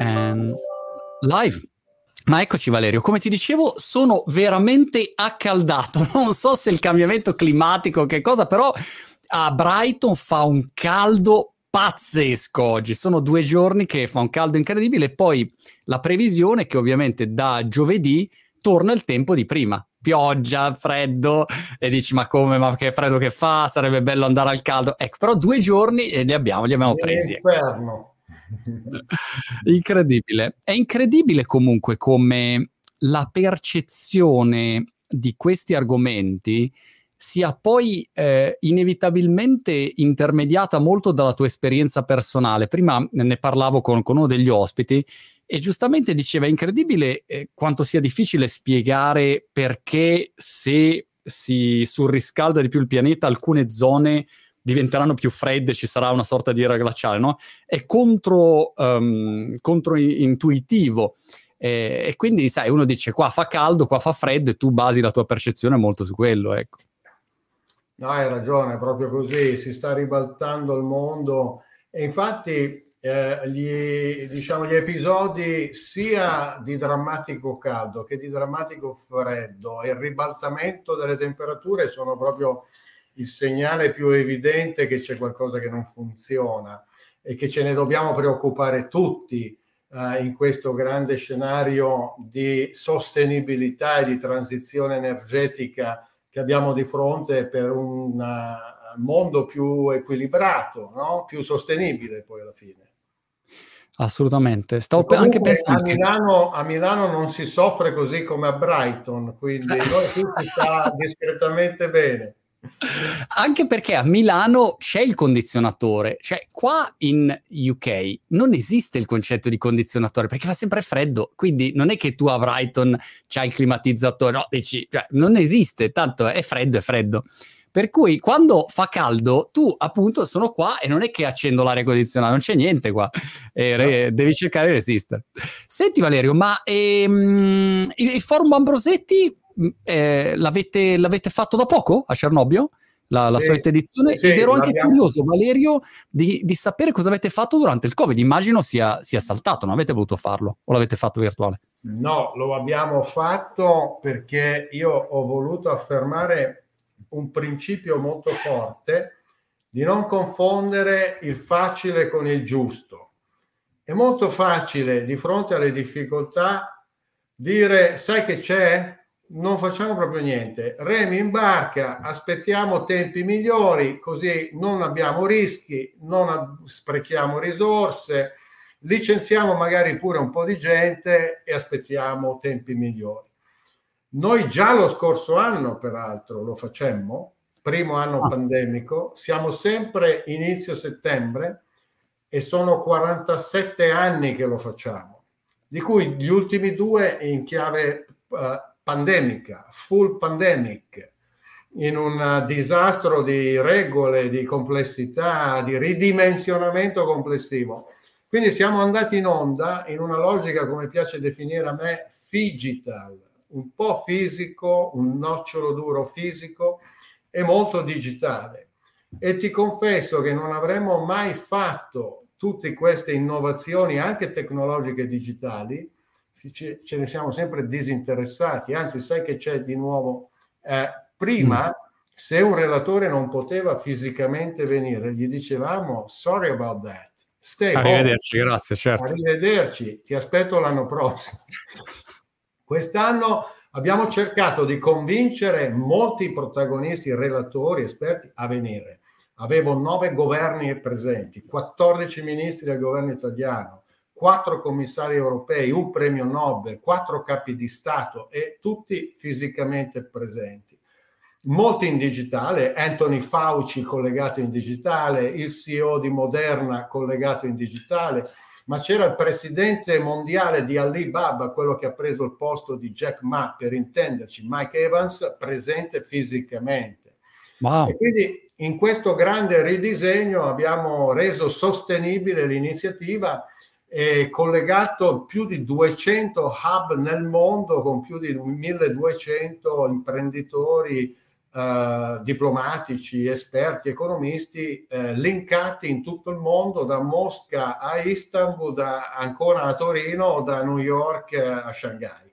Um, live. Ma eccoci Valerio, come ti dicevo sono veramente accaldato, non so se il cambiamento climatico che cosa, però a Brighton fa un caldo pazzesco oggi, sono due giorni che fa un caldo incredibile. Poi la previsione è che ovviamente da giovedì torna il tempo di prima, pioggia, freddo e dici ma come, ma che freddo che fa, sarebbe bello andare al caldo, ecco però due giorni e li abbiamo, li abbiamo presi. Ecco. Incredibile. È incredibile comunque come la percezione di questi argomenti sia poi eh, inevitabilmente intermediata molto dalla tua esperienza personale. Prima ne parlavo con, con uno degli ospiti e giustamente diceva: è incredibile eh, quanto sia difficile spiegare perché se si surriscalda di più il pianeta, alcune zone diventeranno più fredde, ci sarà una sorta di era glaciale, no? È contro, um, controintuitivo. E, e quindi, sai, uno dice qua fa caldo, qua fa freddo e tu basi la tua percezione molto su quello, ecco. No, hai ragione, è proprio così, si sta ribaltando il mondo e infatti eh, gli, diciamo, gli episodi sia di drammatico caldo che di drammatico freddo e il ribaltamento delle temperature sono proprio il segnale più evidente che c'è qualcosa che non funziona e che ce ne dobbiamo preoccupare tutti eh, in questo grande scenario di sostenibilità e di transizione energetica che abbiamo di fronte per un uh, mondo più equilibrato, no? più sostenibile poi alla fine. Assolutamente. Stavo pe- anche pensando a Milano, che... a Milano non si soffre così come a Brighton, quindi noi tutti sta discretamente bene. Anche perché a Milano c'è il condizionatore, cioè qua in UK non esiste il concetto di condizionatore perché fa sempre freddo, quindi non è che tu a Brighton c'hai il climatizzatore, no, dici, cioè, non esiste, tanto è freddo, è freddo. Per cui quando fa caldo, tu appunto sono qua e non è che accendo l'aria condizionata, non c'è niente qua, eh, re, devi cercare di resistere. Senti Valerio, ma ehm, il, il forum Ambrosetti eh, l'avete, l'avete, fatto da poco a Cernobbio? La, sì, la solita edizione? Sì, ed ero anche curioso Valerio di, di, sapere cosa avete fatto durante il covid. Immagino sia, sia saltato non avete voluto farlo o l'avete fatto virtuale? No lo abbiamo fatto perché io ho voluto affermare un principio molto forte di non confondere il facile con il giusto. È molto facile di fronte alle difficoltà dire sai che c'è non facciamo proprio niente. Remi in barca, aspettiamo tempi migliori, così non abbiamo rischi, non sprechiamo risorse, licenziamo magari pure un po' di gente e aspettiamo tempi migliori. Noi già lo scorso anno, peraltro, lo facemmo, primo anno ah. pandemico, siamo sempre inizio settembre e sono 47 anni che lo facciamo, di cui gli ultimi due in chiave uh, pandemica, full pandemic, in un disastro di regole, di complessità, di ridimensionamento complessivo. Quindi siamo andati in onda in una logica, come piace definire a me, digital, un po' fisico, un nocciolo duro fisico e molto digitale. E ti confesso che non avremmo mai fatto tutte queste innovazioni, anche tecnologiche digitali, ce ne siamo sempre disinteressati, anzi sai che c'è di nuovo, eh, prima mm. se un relatore non poteva fisicamente venire, gli dicevamo sorry about that. Stay Arrivederci, home. grazie, certo. Arrivederci, ti aspetto l'anno prossimo. Quest'anno abbiamo cercato di convincere molti protagonisti, relatori, esperti a venire. Avevo nove governi presenti, 14 ministri del governo italiano, quattro commissari europei, un premio Nobel, quattro capi di Stato e tutti fisicamente presenti. Molti in digitale, Anthony Fauci collegato in digitale, il CEO di Moderna collegato in digitale, ma c'era il presidente mondiale di Alibaba, quello che ha preso il posto di Jack Ma, per intenderci, Mike Evans, presente fisicamente. Wow. E quindi in questo grande ridisegno abbiamo reso sostenibile l'iniziativa collegato più di 200 hub nel mondo con più di 1200 imprenditori eh, diplomatici, esperti, economisti eh, linkati in tutto il mondo, da Mosca a Istanbul, da Ancona a Torino, da New York a Shanghai.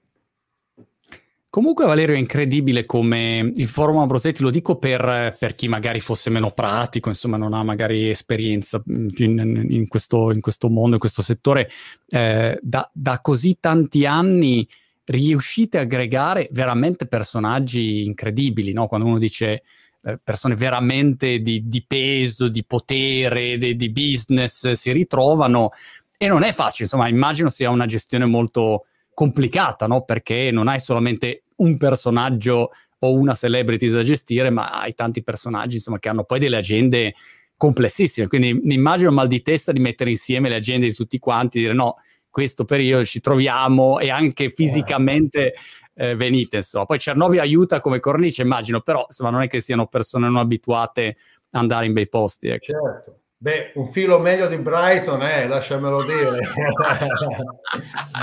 Comunque Valerio è incredibile come il forum Ambrosetti, lo dico per, per, chi magari fosse meno pratico, insomma non ha magari esperienza mm, in, in, questo, in questo, mondo, in questo settore, eh, da, da, così tanti anni riuscite a aggregare veramente personaggi incredibili, no? quando uno dice eh, persone veramente di, di, peso, di potere, di, di business si ritrovano e non è facile, insomma immagino sia una gestione molto complicata, no? Perché non hai solamente un personaggio o una celebrity da gestire, ma hai tanti personaggi, insomma, che hanno poi delle agende complessissime. Quindi mi immagino mal di testa di mettere insieme le agende di tutti quanti, dire no, questo periodo ci troviamo e anche fisicamente eh, venite, insomma. Poi Cernovi aiuta come cornice, immagino, però insomma non è che siano persone non abituate ad andare in bei posti. Ecco. Certo. Beh, un filo meglio di Brighton, eh, lasciamelo dire.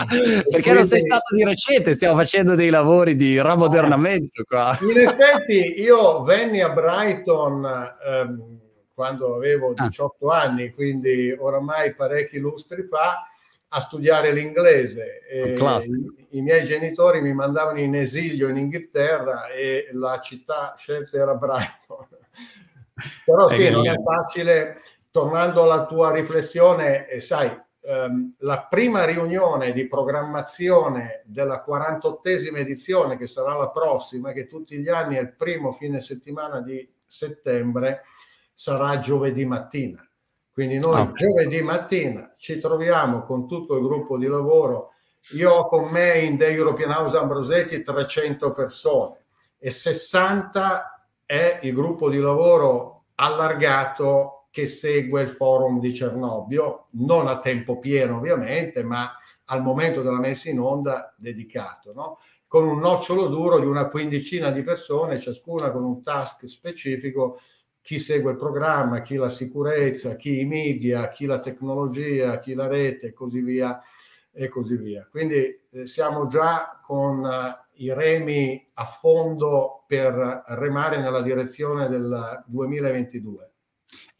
Perché quindi... non sei stato di recente, stiamo facendo dei lavori di rammodernamento qua. In effetti io venni a Brighton ehm, quando avevo 18 ah. anni, quindi oramai parecchi lustri fa, a studiare l'inglese. I, I, miei genitori mi mandavano in esilio in Inghilterra e la città scelta era Brighton. Però sì, non è facile tornando alla tua riflessione, eh, sai, ehm, la prima riunione di programmazione della 48esima edizione, che sarà la prossima, che tutti gli anni è il primo fine settimana di settembre, sarà giovedì mattina. Quindi noi okay. giovedì mattina ci troviamo con tutto il gruppo di lavoro. Io ho con me in The European House Ambrosetti 300 persone e 60 è il gruppo di lavoro allargato che segue il forum di Cernobbio, non a tempo pieno ovviamente, ma al momento della messa in onda dedicato, no? con un nocciolo duro di una quindicina di persone, ciascuna con un task specifico, chi segue il programma, chi la sicurezza, chi i media, chi la tecnologia, chi la rete e così via. E così via. Quindi eh, siamo già con uh, i remi a fondo per remare nella direzione del 2022.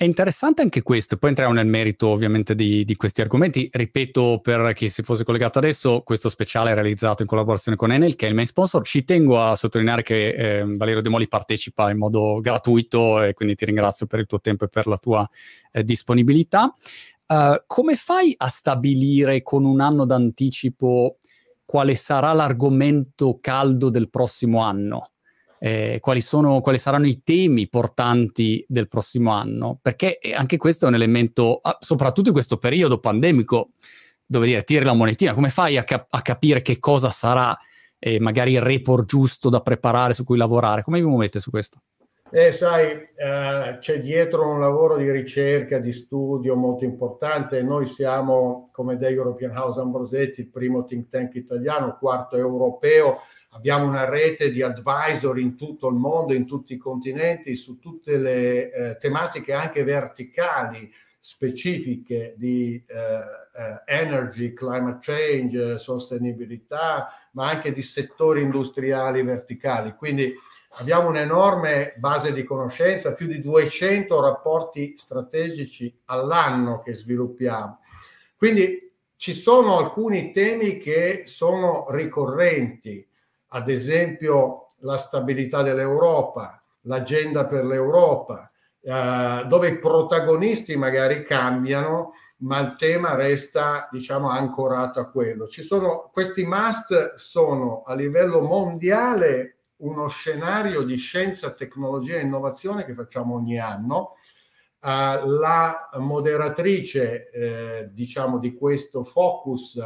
Interessante anche questo, poi entriamo nel merito ovviamente di, di, questi argomenti. Ripeto per chi si fosse collegato adesso, questo speciale è realizzato in collaborazione con Enel, che è il main sponsor. Ci tengo a sottolineare che eh, Valerio De Moli partecipa in modo gratuito e quindi ti ringrazio per il tuo tempo e per la tua eh, disponibilità. Uh, come fai a stabilire con un anno d'anticipo quale sarà l'argomento caldo del prossimo anno? Eh, quali, sono, quali saranno i temi portanti del prossimo anno, perché anche questo è un elemento, ah, soprattutto in questo periodo pandemico, dove dire tiri la monetina, come fai a, cap- a capire che cosa sarà eh, magari il report giusto da preparare, su cui lavorare? Come vi muovete su questo? Eh, sai, eh, c'è dietro un lavoro di ricerca, di studio molto importante. Noi siamo, come The European House Ambrosetti, il primo think tank italiano, quarto europeo Abbiamo una rete di advisor in tutto il mondo, in tutti i continenti, su tutte le eh, tematiche anche verticali specifiche di eh, eh, energy, climate change, sostenibilità, ma anche di settori industriali verticali. Quindi abbiamo un'enorme base di conoscenza, più di 200 rapporti strategici all'anno che sviluppiamo. Quindi ci sono alcuni temi che sono ricorrenti ad esempio la stabilità dell'Europa, l'agenda per l'Europa, eh, dove i protagonisti magari cambiano, ma il tema resta, diciamo, ancorato a quello. Sono, questi must sono a livello mondiale uno scenario di scienza, tecnologia e innovazione che facciamo ogni anno. Uh, la moderatrice, eh, diciamo, di questo focus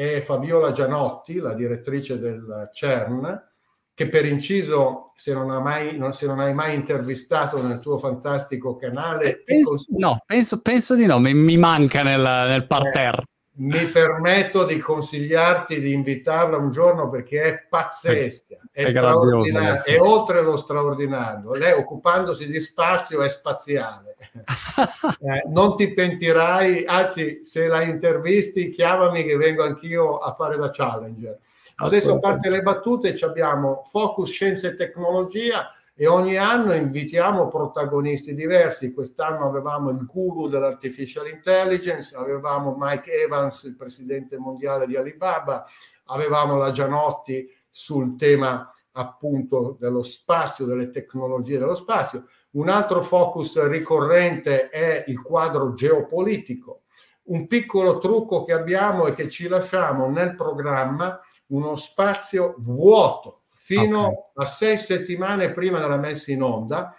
è Fabiola Gianotti, la direttrice del CERN, che per inciso, se non, hai mai, se non hai mai intervistato nel tuo fantastico canale... Penso, no, penso, penso, di no, mi, mi manca nel, nel parterre. Eh, mi permetto di consigliarti di invitarla un giorno perché è pazzesca, è, è straordinaria, è oltre lo straordinario. Lei occupandosi di spazio è spaziale. eh, non ti pentirai, anzi se la intervisti chiamami che vengo anch'io a fare da challenger. Adesso a parte le battute abbiamo Focus Scienza e Tecnologia e ogni anno invitiamo protagonisti diversi. Quest'anno avevamo il guru dell'artificial intelligence, avevamo Mike Evans, il presidente mondiale di Alibaba, avevamo la Gianotti sul tema appunto dello spazio, delle tecnologie dello spazio. Un altro focus ricorrente è il quadro geopolitico. Un piccolo trucco che abbiamo è che ci lasciamo nel programma uno spazio vuoto fino okay. a sei settimane prima della messa in onda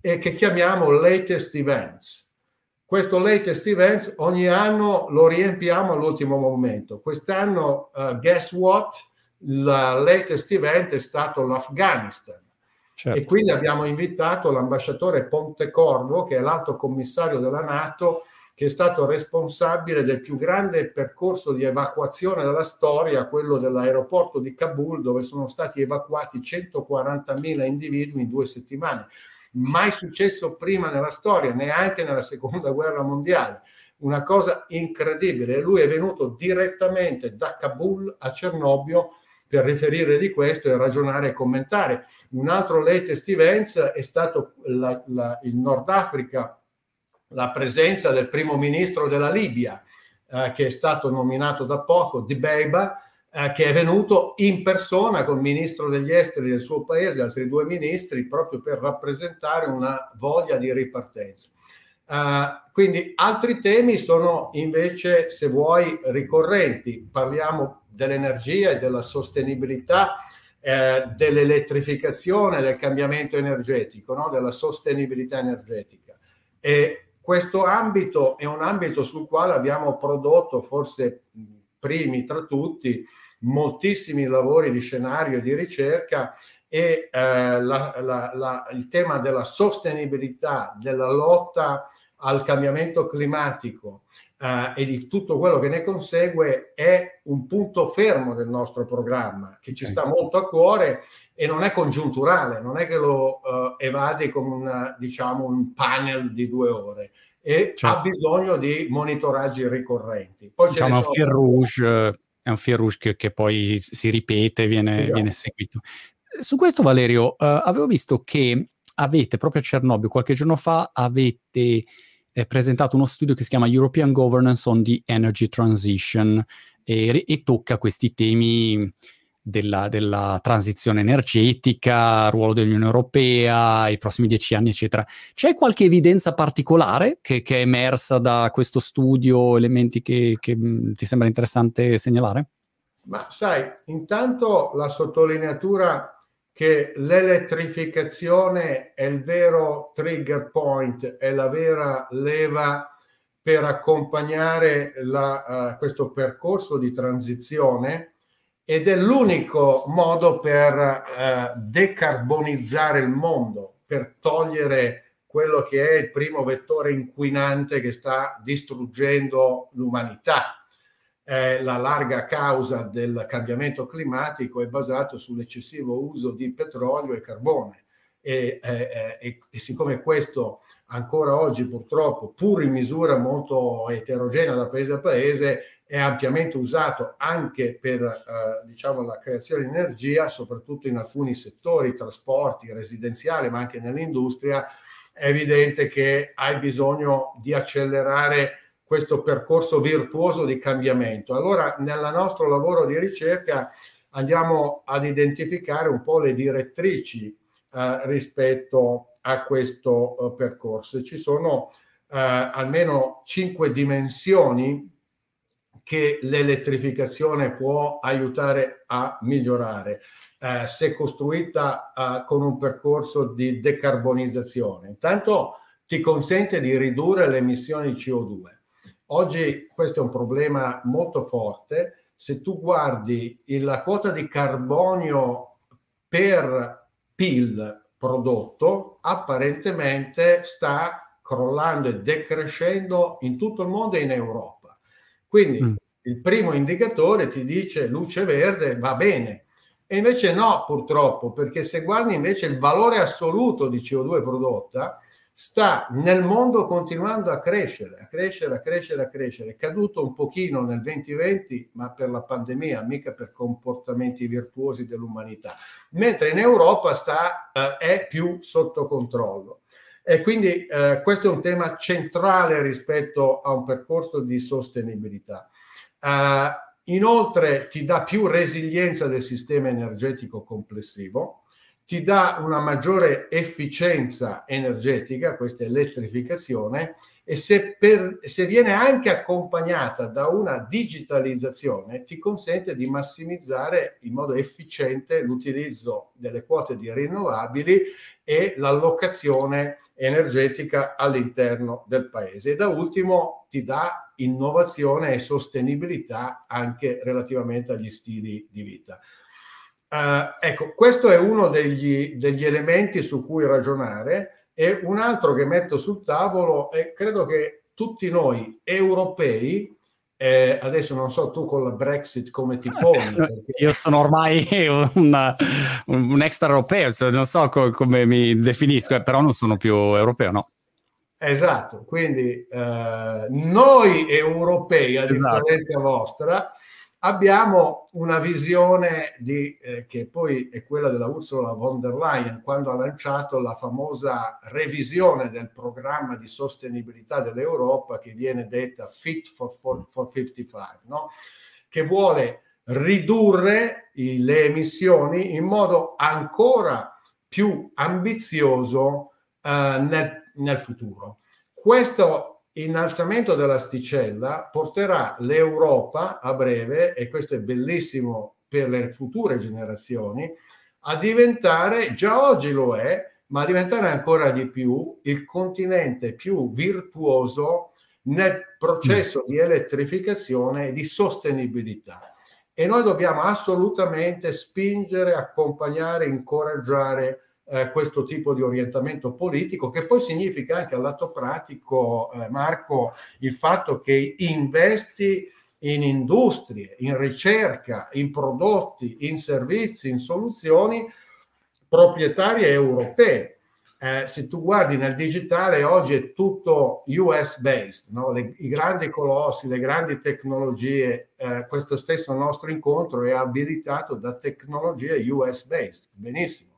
e che chiamiamo latest events. Questo latest events ogni anno lo riempiamo all'ultimo momento. Quest'anno, uh, guess what? Il latest event è stato l'Afghanistan. Certo. E quindi abbiamo invitato l'ambasciatore Pontecorvo, che è l'alto commissario della Nato, che è stato responsabile del più grande percorso di evacuazione della storia, quello dell'aeroporto di Kabul, dove sono stati evacuati 140.000 individui in due settimane. Mai successo prima nella storia, neanche nella seconda guerra mondiale. Una cosa incredibile. Lui è venuto direttamente da Kabul a Cernobbio per riferire di questo e ragionare e commentare. Un altro latest events è stato la, la, il Nord Africa la presenza del primo ministro della Libia, eh, che è stato nominato da poco, Di Beiba, eh, che è venuto in persona con il ministro degli esteri del suo paese, altri due ministri, proprio per rappresentare una voglia di ripartenza. Uh, quindi altri temi sono invece, se vuoi, ricorrenti. Parliamo dell'energia e della sostenibilità, eh, dell'elettrificazione, del cambiamento energetico, no? della sostenibilità energetica. E questo ambito è un ambito sul quale abbiamo prodotto, forse primi tra tutti, moltissimi lavori di scenario e di ricerca e eh, la, la, la, il tema della sostenibilità, della lotta al cambiamento climatico eh, e di tutto quello che ne consegue è un punto fermo del nostro programma che ci sta molto a cuore e non è congiunturale, non è che lo uh, evade con una, diciamo, un panel di due ore e certo. ha bisogno di monitoraggi ricorrenti. Poi diciamo sono... un fil rouge, è un fil rouge che, che poi si ripete, viene, esatto. viene seguito. Su questo Valerio, uh, avevo visto che avete proprio a Cernobbio qualche giorno fa avete presentato uno studio che si chiama European Governance on the Energy Transition e, e tocca questi temi della, della, transizione energetica, ruolo dell'Unione Europea, i prossimi dieci anni, eccetera. C'è qualche evidenza particolare che, che è emersa da questo studio, elementi che, che mm, ti sembra interessante segnalare? Ma sai, intanto la sottolineatura che l'elettrificazione è il vero trigger point, è la vera leva per accompagnare la, uh, questo percorso di transizione ed è l'unico modo per eh, decarbonizzare il mondo, per togliere quello che è il primo vettore inquinante che sta distruggendo l'umanità. Eh, la larga causa del cambiamento climatico è basata sull'eccessivo uso di petrolio e carbone. E, eh, e, e, siccome questo ancora oggi purtroppo, pur in misura molto eterogenea da paese a paese, è ampiamente usato anche per eh, diciamo, la creazione di energia, soprattutto in alcuni settori, trasporti, residenziali, ma anche nell'industria, è evidente che hai bisogno di accelerare questo percorso virtuoso di cambiamento. Allora, nel nostro lavoro di ricerca andiamo ad identificare un po' le direttrici eh, rispetto a questo eh, percorso. Ci sono eh, almeno cinque dimensioni che l'elettrificazione può aiutare a migliorare eh, se costruita eh, con un percorso di decarbonizzazione. Intanto ti consente di ridurre le emissioni CO2. Oggi questo è un problema molto forte. Se tu guardi la quota di carbonio per PIL prodotto, apparentemente sta crollando e decrescendo in tutto il mondo e in Europa. Quindi mm. il primo indicatore ti dice luce verde, va bene. E invece no, purtroppo, perché se guardi invece il valore assoluto di CO2 prodotta, sta nel mondo continuando a crescere, a crescere, a crescere, a crescere. È caduto un pochino nel 2020, ma per la pandemia, mica per comportamenti virtuosi dell'umanità, mentre in Europa sta, eh, è più sotto controllo. E quindi eh, questo è un tema centrale rispetto a un percorso di sostenibilità. Uh, inoltre ti dà più resilienza del sistema energetico complessivo, ti dà una maggiore efficienza energetica, questa elettrificazione, e se, per, se, viene anche accompagnata da una digitalizzazione, ti consente di massimizzare in modo efficiente l'utilizzo delle quote di rinnovabili e l'allocazione energetica all'interno del paese. E da ultimo ti dà innovazione e sostenibilità anche relativamente agli stili di vita. Uh, ecco, questo è uno degli, degli, elementi su cui ragionare e un altro che metto sul tavolo è credo che tutti noi europei, eh, adesso non so tu con la Brexit come ti poni. Perché... Io sono ormai una, un extra europeo, non so co- come mi definisco, eh, però non sono più europeo, no? Esatto, quindi eh, noi europei, a esatto. differenza vostra, abbiamo una visione di, eh, che poi è quella della Ursula von der Leyen quando ha lanciato la famosa revisione del programma di sostenibilità dell'Europa che viene detta Fit for, for, for 55, no? che vuole ridurre i, le emissioni in modo ancora più ambizioso eh, nel, nel futuro. Questo innalzamento dell'asticella porterà l'Europa a breve, e questo è bellissimo per le future generazioni, a diventare, già oggi lo è, ma a diventare ancora di più il continente più virtuoso nel processo di elettrificazione e di sostenibilità. E noi dobbiamo assolutamente spingere, accompagnare, incoraggiare eh, questo tipo di orientamento politico, che poi significa anche al lato pratico, eh, Marco, il fatto che investi in industrie, in ricerca, in prodotti, in servizi, in soluzioni proprietarie europee. Eh, se tu guardi nel digitale oggi è tutto US based, no? i grandi colossi, le grandi tecnologie, eh, questo stesso nostro incontro è abilitato da tecnologie US based, benissimo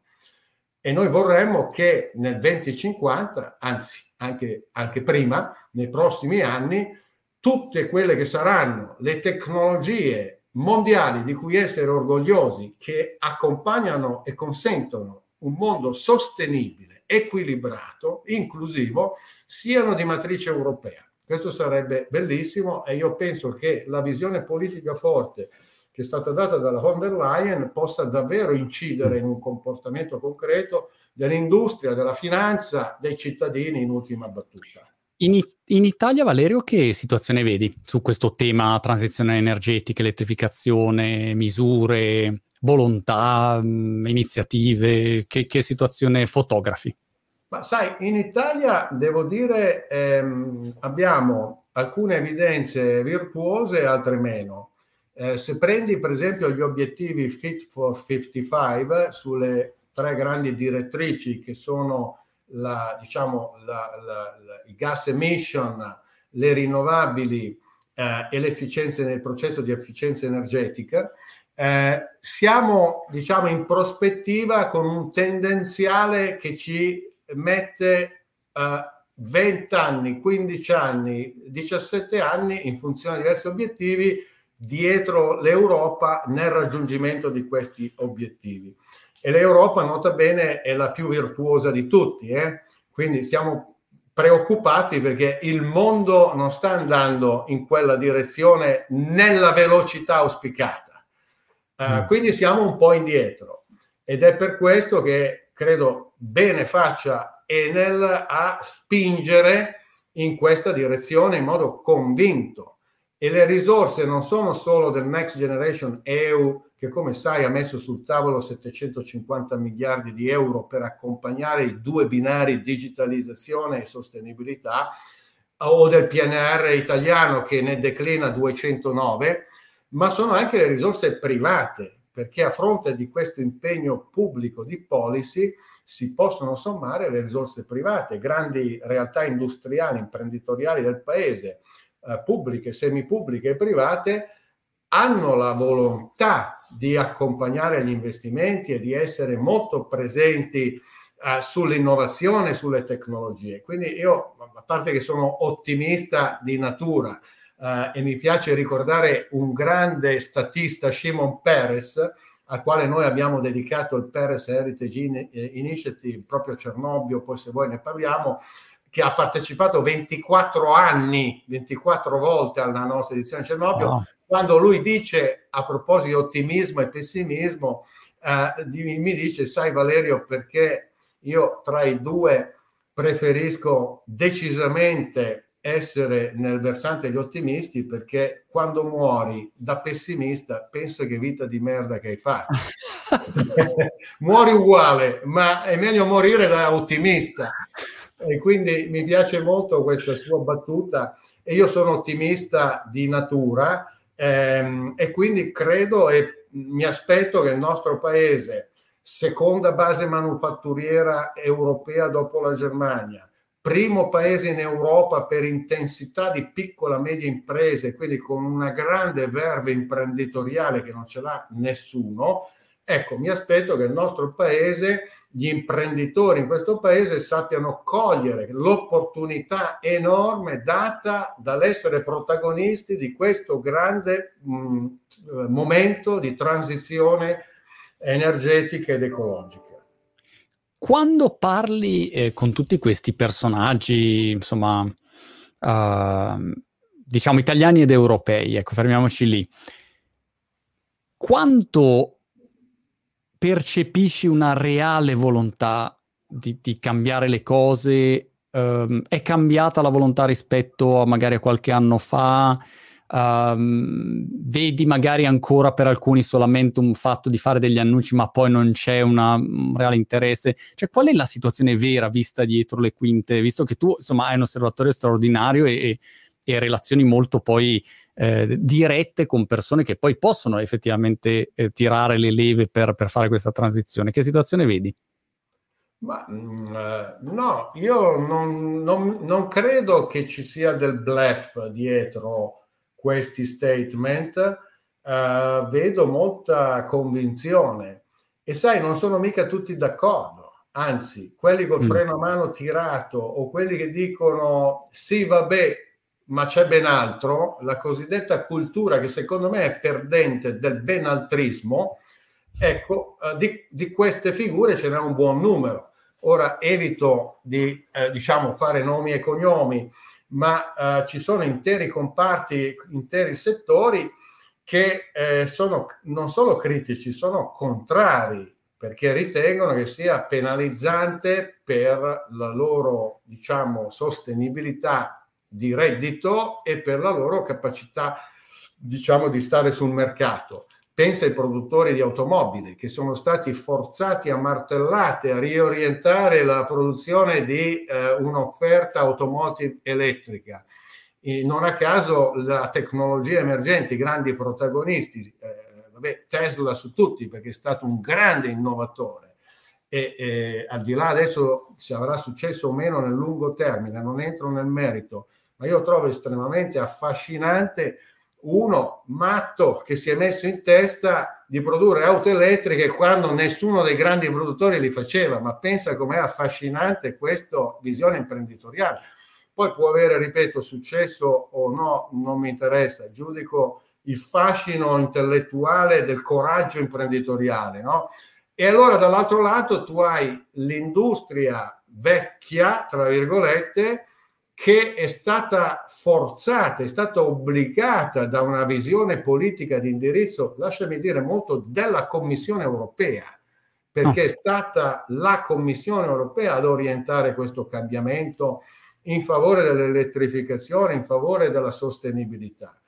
e noi vorremmo che nel 2050, anzi anche, anche prima, nei prossimi anni, tutte quelle che saranno le tecnologie mondiali di cui essere orgogliosi, che accompagnano e consentono un mondo sostenibile, equilibrato, inclusivo, siano di matrice europea. Questo sarebbe bellissimo e io penso che la visione politica forte che è stata data dalla von der Leyen possa davvero incidere in un comportamento concreto dell'industria, della finanza, dei cittadini in ultima battuta. In, in, Italia, Valerio, che situazione vedi su questo tema transizione energetica, elettrificazione, misure, volontà, iniziative? Che, che situazione fotografi? Ma sai, in Italia devo dire ehm, abbiamo alcune evidenze virtuose e altre meno. Eh, se prendi per esempio gli obiettivi Fit for 55 sulle tre grandi direttrici che sono la, diciamo, la, la, i gas emission, le rinnovabili eh, e l'efficienza nel processo di efficienza energetica, eh, siamo diciamo in prospettiva con un tendenziale che ci mette eh, 20 anni, 15 anni, 17 anni in funzione di diversi obiettivi dietro l'Europa nel raggiungimento di questi obiettivi. E l'Europa, nota bene, è la più virtuosa di tutti, eh? quindi siamo preoccupati perché il mondo non sta andando in quella direzione nella velocità auspicata. Uh, quindi siamo un po' indietro ed è per questo che credo bene faccia Enel a spingere in questa direzione in modo convinto e le risorse non sono solo del Next Generation EU, che come sai ha messo sul tavolo 750 miliardi di euro per accompagnare i due binari digitalizzazione e sostenibilità, o del PNR italiano che ne declina 209, ma sono anche le risorse private perché a fronte di questo impegno pubblico di policy si possono sommare le risorse private, grandi realtà industriali, imprenditoriali del paese, eh, pubbliche, semipubbliche e private, hanno la volontà di accompagnare gli investimenti e di essere molto presenti uh, sull'innovazione, sulle tecnologie. Quindi io, a parte che sono ottimista di natura uh, e mi piace ricordare un grande statista, Shimon Peres, al quale noi abbiamo dedicato il Peres Heritage eh, Initiative proprio a Cernobbio, poi se vuoi ne parliamo, che ha partecipato 24 anni, 24 volte alla nostra edizione di Cernobbio, wow. quando lui dice a proposito di ottimismo e pessimismo, eh, mi dice, sai Valerio, perché io tra i due preferisco decisamente essere nel versante degli ottimisti perché quando muori da pessimista pensa che vita di merda che hai fatto. muori uguale, ma è meglio morire da ottimista. E quindi mi piace molto questa sua battuta e io sono ottimista di natura ehm, e quindi credo e mi aspetto che il nostro paese seconda base manufatturiera europea dopo la Germania, primo paese in Europa per intensità di piccola e media imprese, quindi con una grande verve imprenditoriale che non ce l'ha nessuno. Ecco, mi aspetto che il nostro paese, gli imprenditori in questo paese sappiano cogliere l'opportunità enorme data dall'essere protagonisti di questo grande mh, momento di transizione energetica ed ecologica. Quando parli eh, con tutti questi personaggi, insomma, uh, diciamo italiani ed europei, ecco, fermiamoci lì, quanto percepisci una reale volontà di, di cambiare le cose? Uh, è cambiata la volontà rispetto a magari a qualche anno fa? Um, vedi magari ancora per alcuni solamente un fatto di fare degli annunci, ma poi non c'è una, un reale interesse. Cioè, qual è la situazione vera vista dietro le quinte? Visto che tu, insomma, hai un osservatorio straordinario e, e, e relazioni molto poi eh, dirette con persone che poi possono effettivamente eh, tirare le leve per, per fare questa transizione. Che situazione vedi? Ma mm, eh, no, io non, non, non, credo che ci sia del bluff dietro questi statement, uh, vedo molta convinzione. E sai, non sono mica tutti d'accordo, anzi, quelli col mm. freno a mano tirato o quelli che dicono sì, vabbè, ma c'è ben altro, la cosiddetta cultura che secondo me è perdente del benaltrismo, ecco, uh, di, di, queste figure ce n'è un buon numero. Ora evito di, eh, diciamo, fare nomi e cognomi, ma eh, ci sono interi comparti, interi settori che eh, sono non solo critici, sono contrari perché ritengono che sia penalizzante per la loro, diciamo, sostenibilità di reddito e per la loro capacità, diciamo, di stare sul mercato. Pensa ai produttori di automobili che sono stati forzati a martellate a riorientare la produzione di eh, un'offerta automotive elettrica. E non a caso la tecnologia emergente, i grandi protagonisti, eh, vabbè, Tesla su tutti perché è stato un grande innovatore e eh, al di là adesso se avrà successo o meno nel lungo termine, non entro nel merito, ma io trovo estremamente affascinante uno matto che si è messo in testa di produrre auto elettriche quando nessuno dei grandi produttori li faceva, ma pensa com'è affascinante questa visione imprenditoriale. Poi può avere, ripeto, successo o no, non mi interessa, giudico il fascino intellettuale del coraggio imprenditoriale, no? E allora dall'altro lato tu hai l'industria vecchia, tra virgolette, che è stata forzata, è stata obbligata da una visione politica di indirizzo, lasciami dire, molto della Commissione europea, perché è stata la Commissione europea ad orientare questo cambiamento in favore dell'elettrificazione, in favore della sostenibilità.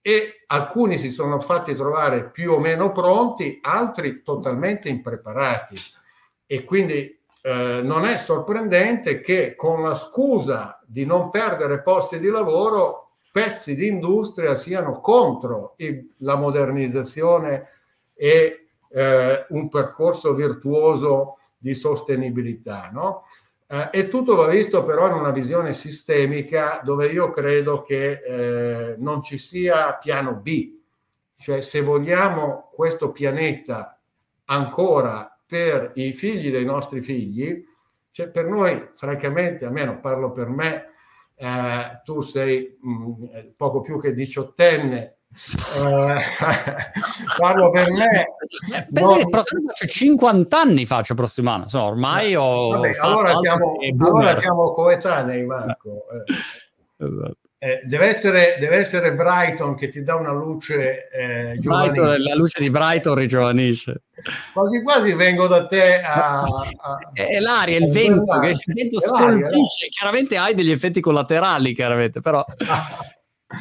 E alcuni si sono fatti trovare più o meno pronti, altri totalmente impreparati. E quindi eh, non è sorprendente che con la scusa di non perdere posti di lavoro pezzi di industria siano contro il, la modernizzazione e eh, un percorso virtuoso di sostenibilità. No? Eh, e tutto va visto però in una visione sistemica dove io credo che eh, non ci sia piano B, cioè se vogliamo questo pianeta ancora per i figli dei nostri figli, cioè per noi, francamente, almeno parlo per me, eh, tu sei mh, mm, poco più che diciottenne, eh, parlo per me. Penso non... che prossimo 50 anni faccio prossimo anno, so, ormai ho Vabbè, allora, siamo, allora siamo coetanei, Marco. Eh. Esatto. Eh, deve, essere, deve, essere, Brighton che ti dà una luce eh, Brighton, la luce di Brighton rigiovanisce quasi quasi vengo da te a, a è l'aria, il vento che il vento scolpisce chiaramente hai degli effetti collaterali chiaramente però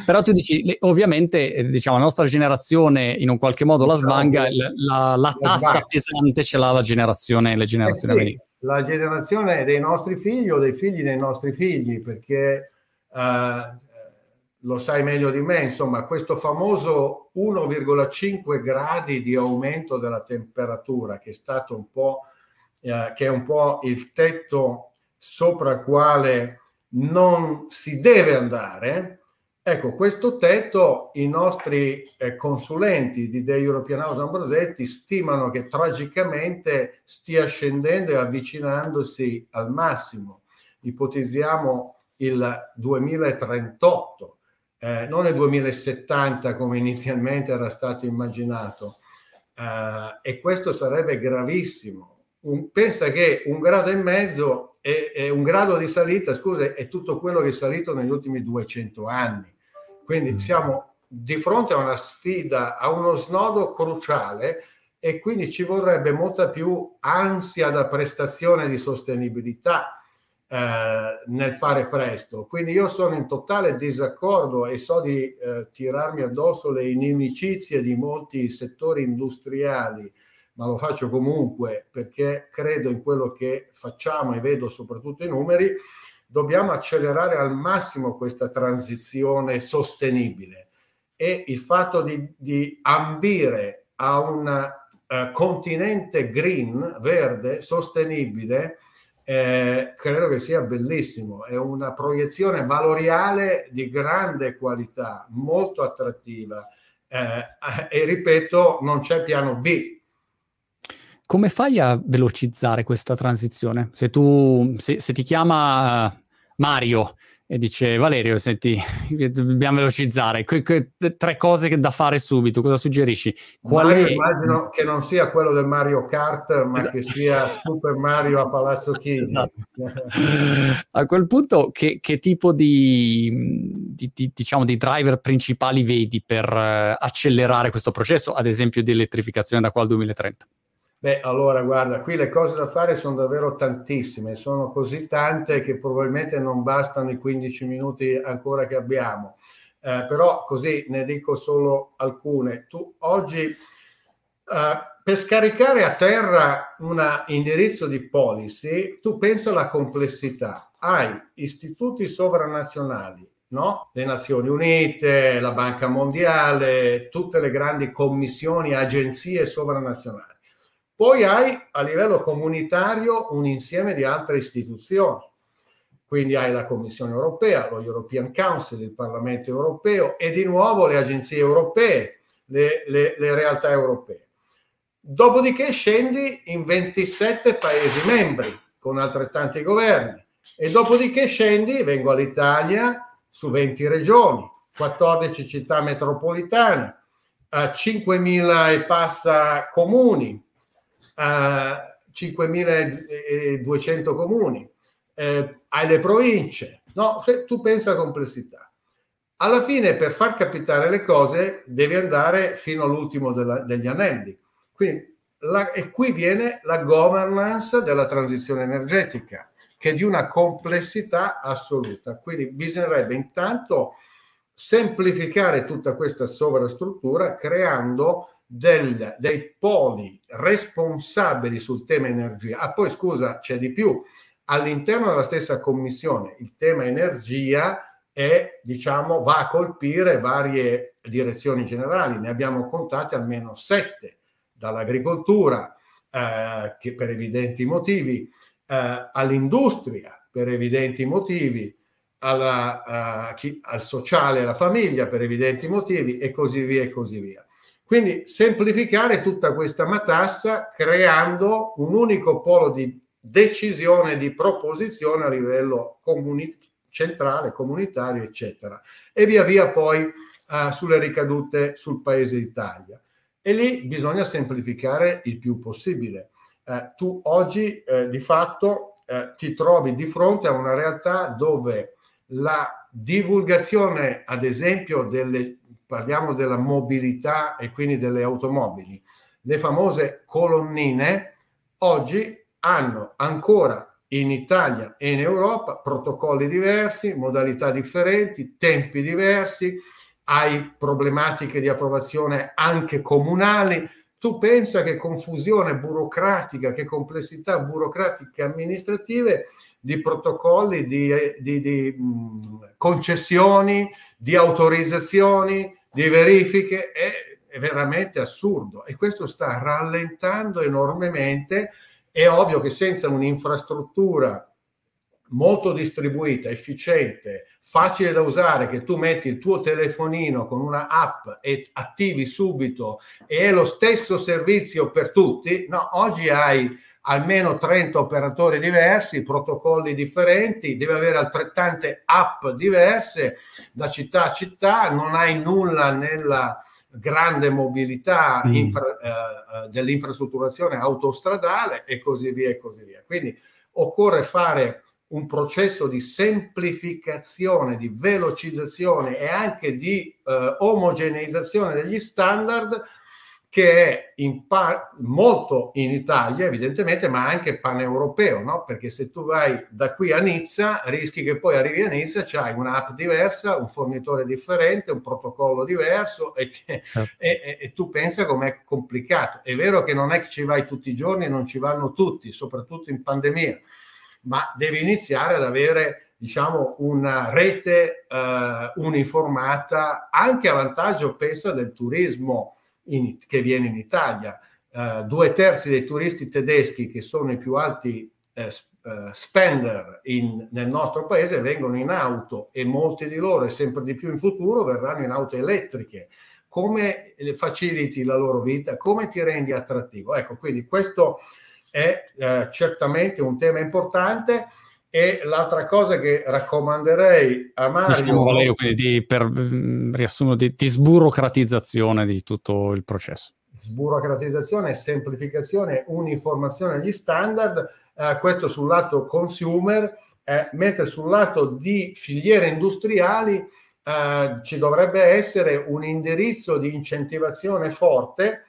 Però tu dici, ovviamente, eh, diciamo, la nostra generazione in un qualche modo la svanga, la, la tassa pesante ce l'ha la generazione, le generazioni eh sì. La generazione dei nostri figli o dei figli dei nostri figli, perché uh, lo sai meglio di me, insomma, questo famoso 1,5 gradi di aumento della temperatura, che è stato un po', uh, che è un po' il tetto sopra il quale non si deve andare, Ecco, questo tetto i nostri eh, consulenti di The European House Ambrosetti stimano che tragicamente stia scendendo e avvicinandosi al massimo. Ipotizziamo il 2038, eh, non il 2070 come inizialmente era stato immaginato. Eh, e questo sarebbe gravissimo. Un, pensa che un grado e mezzo è, è un grado di salita, scusa, è tutto quello che è salito negli ultimi 200 anni quindi mm. siamo di fronte a una sfida, a uno snodo cruciale e quindi ci vorrebbe molta più ansia da prestazione di sostenibilità eh, nel fare presto. Quindi io sono in totale disaccordo e so di eh, tirarmi addosso le inimicizie di molti settori industriali, ma lo faccio comunque perché credo in quello che facciamo e vedo soprattutto i numeri dobbiamo accelerare al massimo questa transizione sostenibile e il fatto di, di ambire a un uh, continente green, verde, sostenibile, eh, credo che sia bellissimo. È una proiezione valoriale di grande qualità, molto attrattiva. Eh, e ripeto, non c'è piano B. Come fai a velocizzare questa transizione? Se tu se, se ti chiama Mario e dice Valerio, senti, dobbiamo velocizzare, que- que- tre cose da fare subito, cosa suggerisci? Qual Mario, è... Immagino che non sia quello del Mario Kart, ma esatto. che sia Super Mario a Palazzo Chigi. Esatto. a quel punto che, che tipo di, di, di, diciamo, di, driver principali vedi per uh, accelerare questo processo, ad esempio di elettrificazione da qua al 2030? Beh, allora guarda, qui le cose da fare sono davvero tantissime, sono così tante che probabilmente non bastano i 15 minuti ancora che abbiamo. Eh, però così ne dico solo alcune. Tu oggi eh, per scaricare a terra un indirizzo di policy, tu pensa alla complessità. Hai istituti sovranazionali, no? le Nazioni Unite, la Banca Mondiale, tutte le grandi commissioni, agenzie sovranazionali poi hai a livello comunitario un insieme di altre istituzioni. Quindi hai la Commissione europea, lo European Council, il Parlamento europeo e di nuovo le agenzie europee, le, le, le realtà europee. Dopodiché scendi in 27 Paesi membri con altrettanti governi e dopodiché scendi, vengo all'Italia, su 20 regioni, 14 città metropolitane, 5.000 e passa comuni, a 5.200 comuni, eh, le province, no? Tu pensa alla complessità. Alla fine, per far capitare le cose, devi andare fino all'ultimo della, degli anelli. Quindi, la, e qui viene la governance della transizione energetica, che è di una complessità assoluta. Quindi bisognerebbe intanto semplificare tutta questa sovrastruttura creando del, dei poli responsabili sul tema energia. Ah, poi scusa, c'è di più. All'interno della stessa commissione il tema energia è, diciamo, va a colpire varie direzioni generali. Ne abbiamo contate almeno sette. dall'agricoltura, eh, che per evidenti motivi, eh, all'industria per evidenti motivi, alla, uh, chi, al sociale, alla famiglia per evidenti motivi e così via e così via. Quindi semplificare tutta questa matassa creando un unico polo di decisione, di proposizione a livello comuni- centrale, comunitario, eccetera. E via via poi uh, sulle ricadute sul paese d'Italia. E lì bisogna semplificare il più possibile. Uh, tu oggi uh, di fatto ti trovi di fronte a una realtà dove la divulgazione, ad esempio, delle, parliamo della mobilità e quindi delle automobili, le famose colonnine, oggi hanno ancora in Italia e in Europa protocolli diversi, modalità differenti, tempi diversi, hai problematiche di approvazione anche comunali. Tu pensa che confusione burocratica, che complessità burocratiche amministrative di protocolli, di, di, di mh, concessioni, di autorizzazioni, di verifiche, è, è veramente assurdo e questo sta rallentando enormemente. È ovvio che senza un'infrastruttura molto distribuita, efficiente, facile da usare, che tu metti il tuo telefonino con una app e attivi subito e è lo stesso servizio per tutti, no, oggi hai almeno 30 operatori diversi, protocolli differenti, deve avere altrettante app diverse da città a città, non hai nulla nella grande mobilità mm. infra, eh, eh, dell'infrastrutturazione autostradale e così via e così via. Quindi occorre fare un processo di semplificazione, di velocizzazione e anche di eh, omogeneizzazione degli standard che è in par- molto in Italia evidentemente, ma anche paneuropeo, no? perché se tu vai da qui a Nizza rischi che poi arrivi a Nizza, c'hai un'app diversa, un fornitore differente, un protocollo diverso e, certo. e, e, e tu pensa com'è complicato. È vero che non è che ci vai tutti i giorni, non ci vanno tutti, soprattutto in pandemia, ma devi iniziare ad avere diciamo una rete eh, uniformata anche a vantaggio penso del turismo in, che viene in Italia. Uh, due terzi dei turisti tedeschi, che sono i più alti uh, spender in, nel nostro paese, vengono in auto e molti di loro, e sempre di più in futuro, verranno in auto elettriche. Come faciliti la loro vita? Come ti rendi attrattivo? Ecco, quindi questo è uh, certamente un tema importante. E l'altra cosa che raccomanderei a Mario... Diciamo Valerio, quindi di, per mm, riassumere, di, di sburocratizzazione di tutto il processo. Sburocratizzazione, semplificazione, uniformazione degli standard, eh, questo sul lato consumer, eh, mentre sul lato di filiere industriali eh, ci dovrebbe essere un indirizzo di incentivazione forte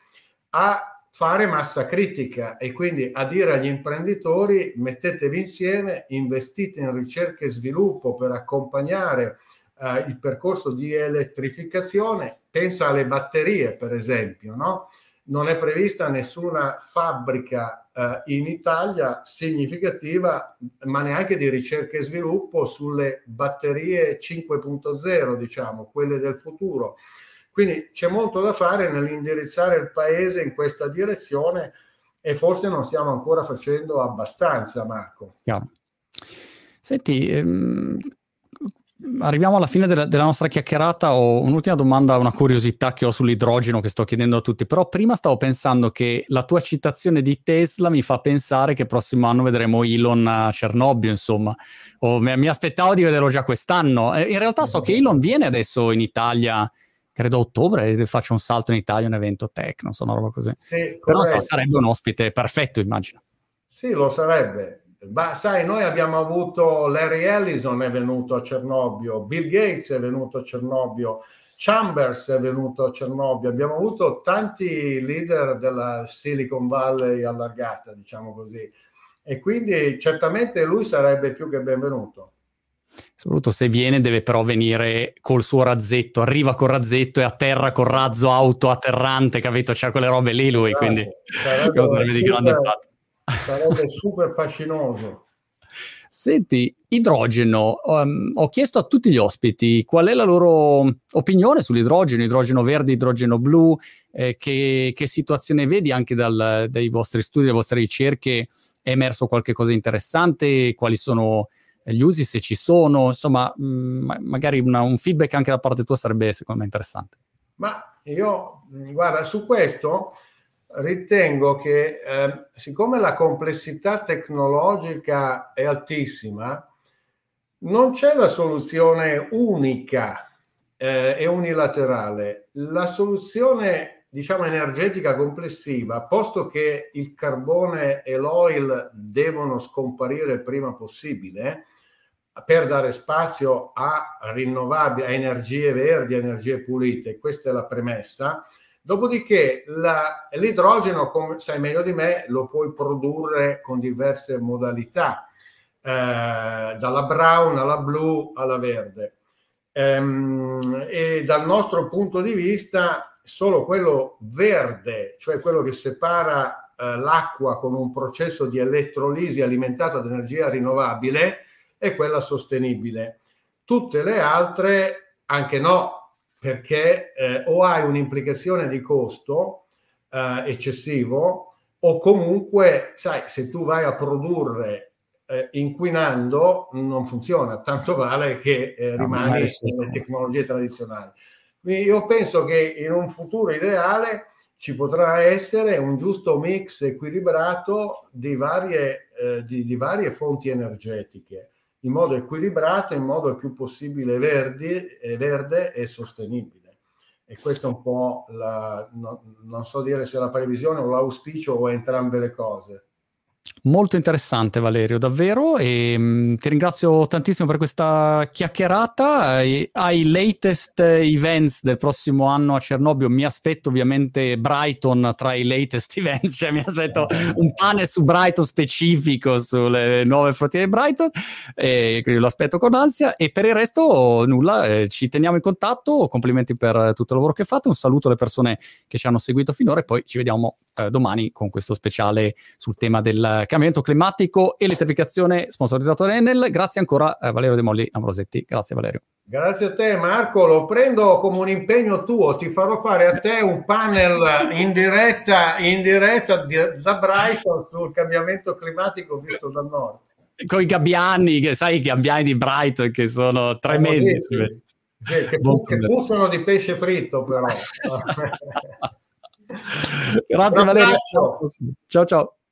a fare massa critica e quindi a dire agli imprenditori mettetevi insieme, investite in ricerca e sviluppo per accompagnare eh, il percorso di elettrificazione, pensa alle batterie per esempio, no? non è prevista nessuna fabbrica eh, in Italia significativa, ma neanche di ricerca e sviluppo sulle batterie 5.0, diciamo, quelle del futuro. Quindi c'è molto da fare nell'indirizzare il paese in questa direzione e forse non stiamo ancora facendo abbastanza, Marco. Chiaro. Senti, ehm, arriviamo alla fine della, della, nostra chiacchierata. Ho un'ultima domanda, una curiosità che ho sull'idrogeno che sto chiedendo a tutti. Però prima stavo pensando che la tua citazione di Tesla mi fa pensare che prossimo anno vedremo Elon a Cernobbio, insomma. O, mi, mi, aspettavo di vederlo già quest'anno. Eh, in realtà so che Elon viene adesso in Italia credo a ottobre faccio un salto in Italia, un evento tech, non so, una roba così. Sì, Però so, sarebbe un ospite perfetto, immagino. Sì, lo sarebbe. Ma sai, noi abbiamo avuto Larry Ellison è venuto a Cernobbio, Bill Gates è venuto a Cernobbio, Chambers è venuto a Cernobbio, abbiamo avuto tanti leader della Silicon Valley allargata, diciamo così. E quindi certamente lui sarebbe più che benvenuto. Soprattutto se viene deve però venire col suo razzetto, arriva col razzetto e atterra col razzo auto atterrante, capito? C'ha quelle robe lì lui, esatto. quindi sarebbe, sarebbe super, di grande impatto. Sarebbe super fascinoso. Senti, idrogeno, um, ho chiesto a tutti gli ospiti qual è la loro opinione sull'idrogeno, idrogeno verde, idrogeno blu, eh, che, che, situazione vedi anche dal, dai vostri studi, dalle vostre ricerche, è emerso qualche cosa interessante, quali sono gli usi, se ci sono, insomma, mh, mm, magari una, un feedback anche da parte tua sarebbe secondo me interessante. Ma io, guarda, su questo ritengo che eh, siccome la complessità tecnologica è altissima, non c'è la soluzione unica eh, e unilaterale. La soluzione, diciamo, energetica complessiva, posto che il carbone e l'oil devono scomparire il prima possibile, per dare spazio a rinnovabili, a energie verdi, a energie pulite, questa è la premessa, Dopodiché la, l'idrogeno, come sai meglio di me, lo puoi produrre con diverse modalità, eh, dalla brown alla blu alla verde. Ehm, e dal nostro punto di vista, solo quello verde, cioè quello che separa eh, l'acqua con un processo di elettrolisi alimentato ad energia rinnovabile, è quella sostenibile. Tutte le altre, anche no, perché eh, o hai un'implicazione di costo eh, eccessivo o comunque, sai, se tu vai a produrre eh, inquinando non funziona, tanto vale che eh, rimani nelle tecnologie tradizionali. Quindi io penso che in un futuro ideale ci potrà essere un giusto mix equilibrato di varie, eh, di, di varie fonti energetiche in modo equilibrato, in modo il più possibile verdi, eh, verde e sostenibile. E questo è un po' la, no, non so dire se la previsione o l'auspicio o entrambe le cose. Molto interessante Valerio, davvero, e mh, mm, ti ringrazio tantissimo per questa chiacchierata. E, ai latest events del prossimo anno a Cernobbio mi aspetto ovviamente Brighton tra i latest events, cioè mi aspetto un pane su Brighton specifico sulle nuove frontiere di Brighton, e quindi lo aspetto con ansia. E per il resto nulla, eh, ci teniamo in contatto, complimenti per tutto il lavoro che fate, un saluto alle persone che ci hanno seguito finora e poi ci vediamo eh, domani con questo speciale sul tema del cambiamento climatico, elettrificazione sponsorizzato da Enel. Grazie ancora a Valerio De Molli Ambrosetti. Grazie Valerio. Grazie a te Marco, lo prendo come un impegno tuo, ti farò fare a te un panel in diretta, in diretta da Brighton sul cambiamento climatico visto dal nord. Con i gabbiani, che sai i gabbiani di Brighton che sono tremendi. Che, che, che puzzano di pesce fritto però. Grazie Valerio. Ciao ciao.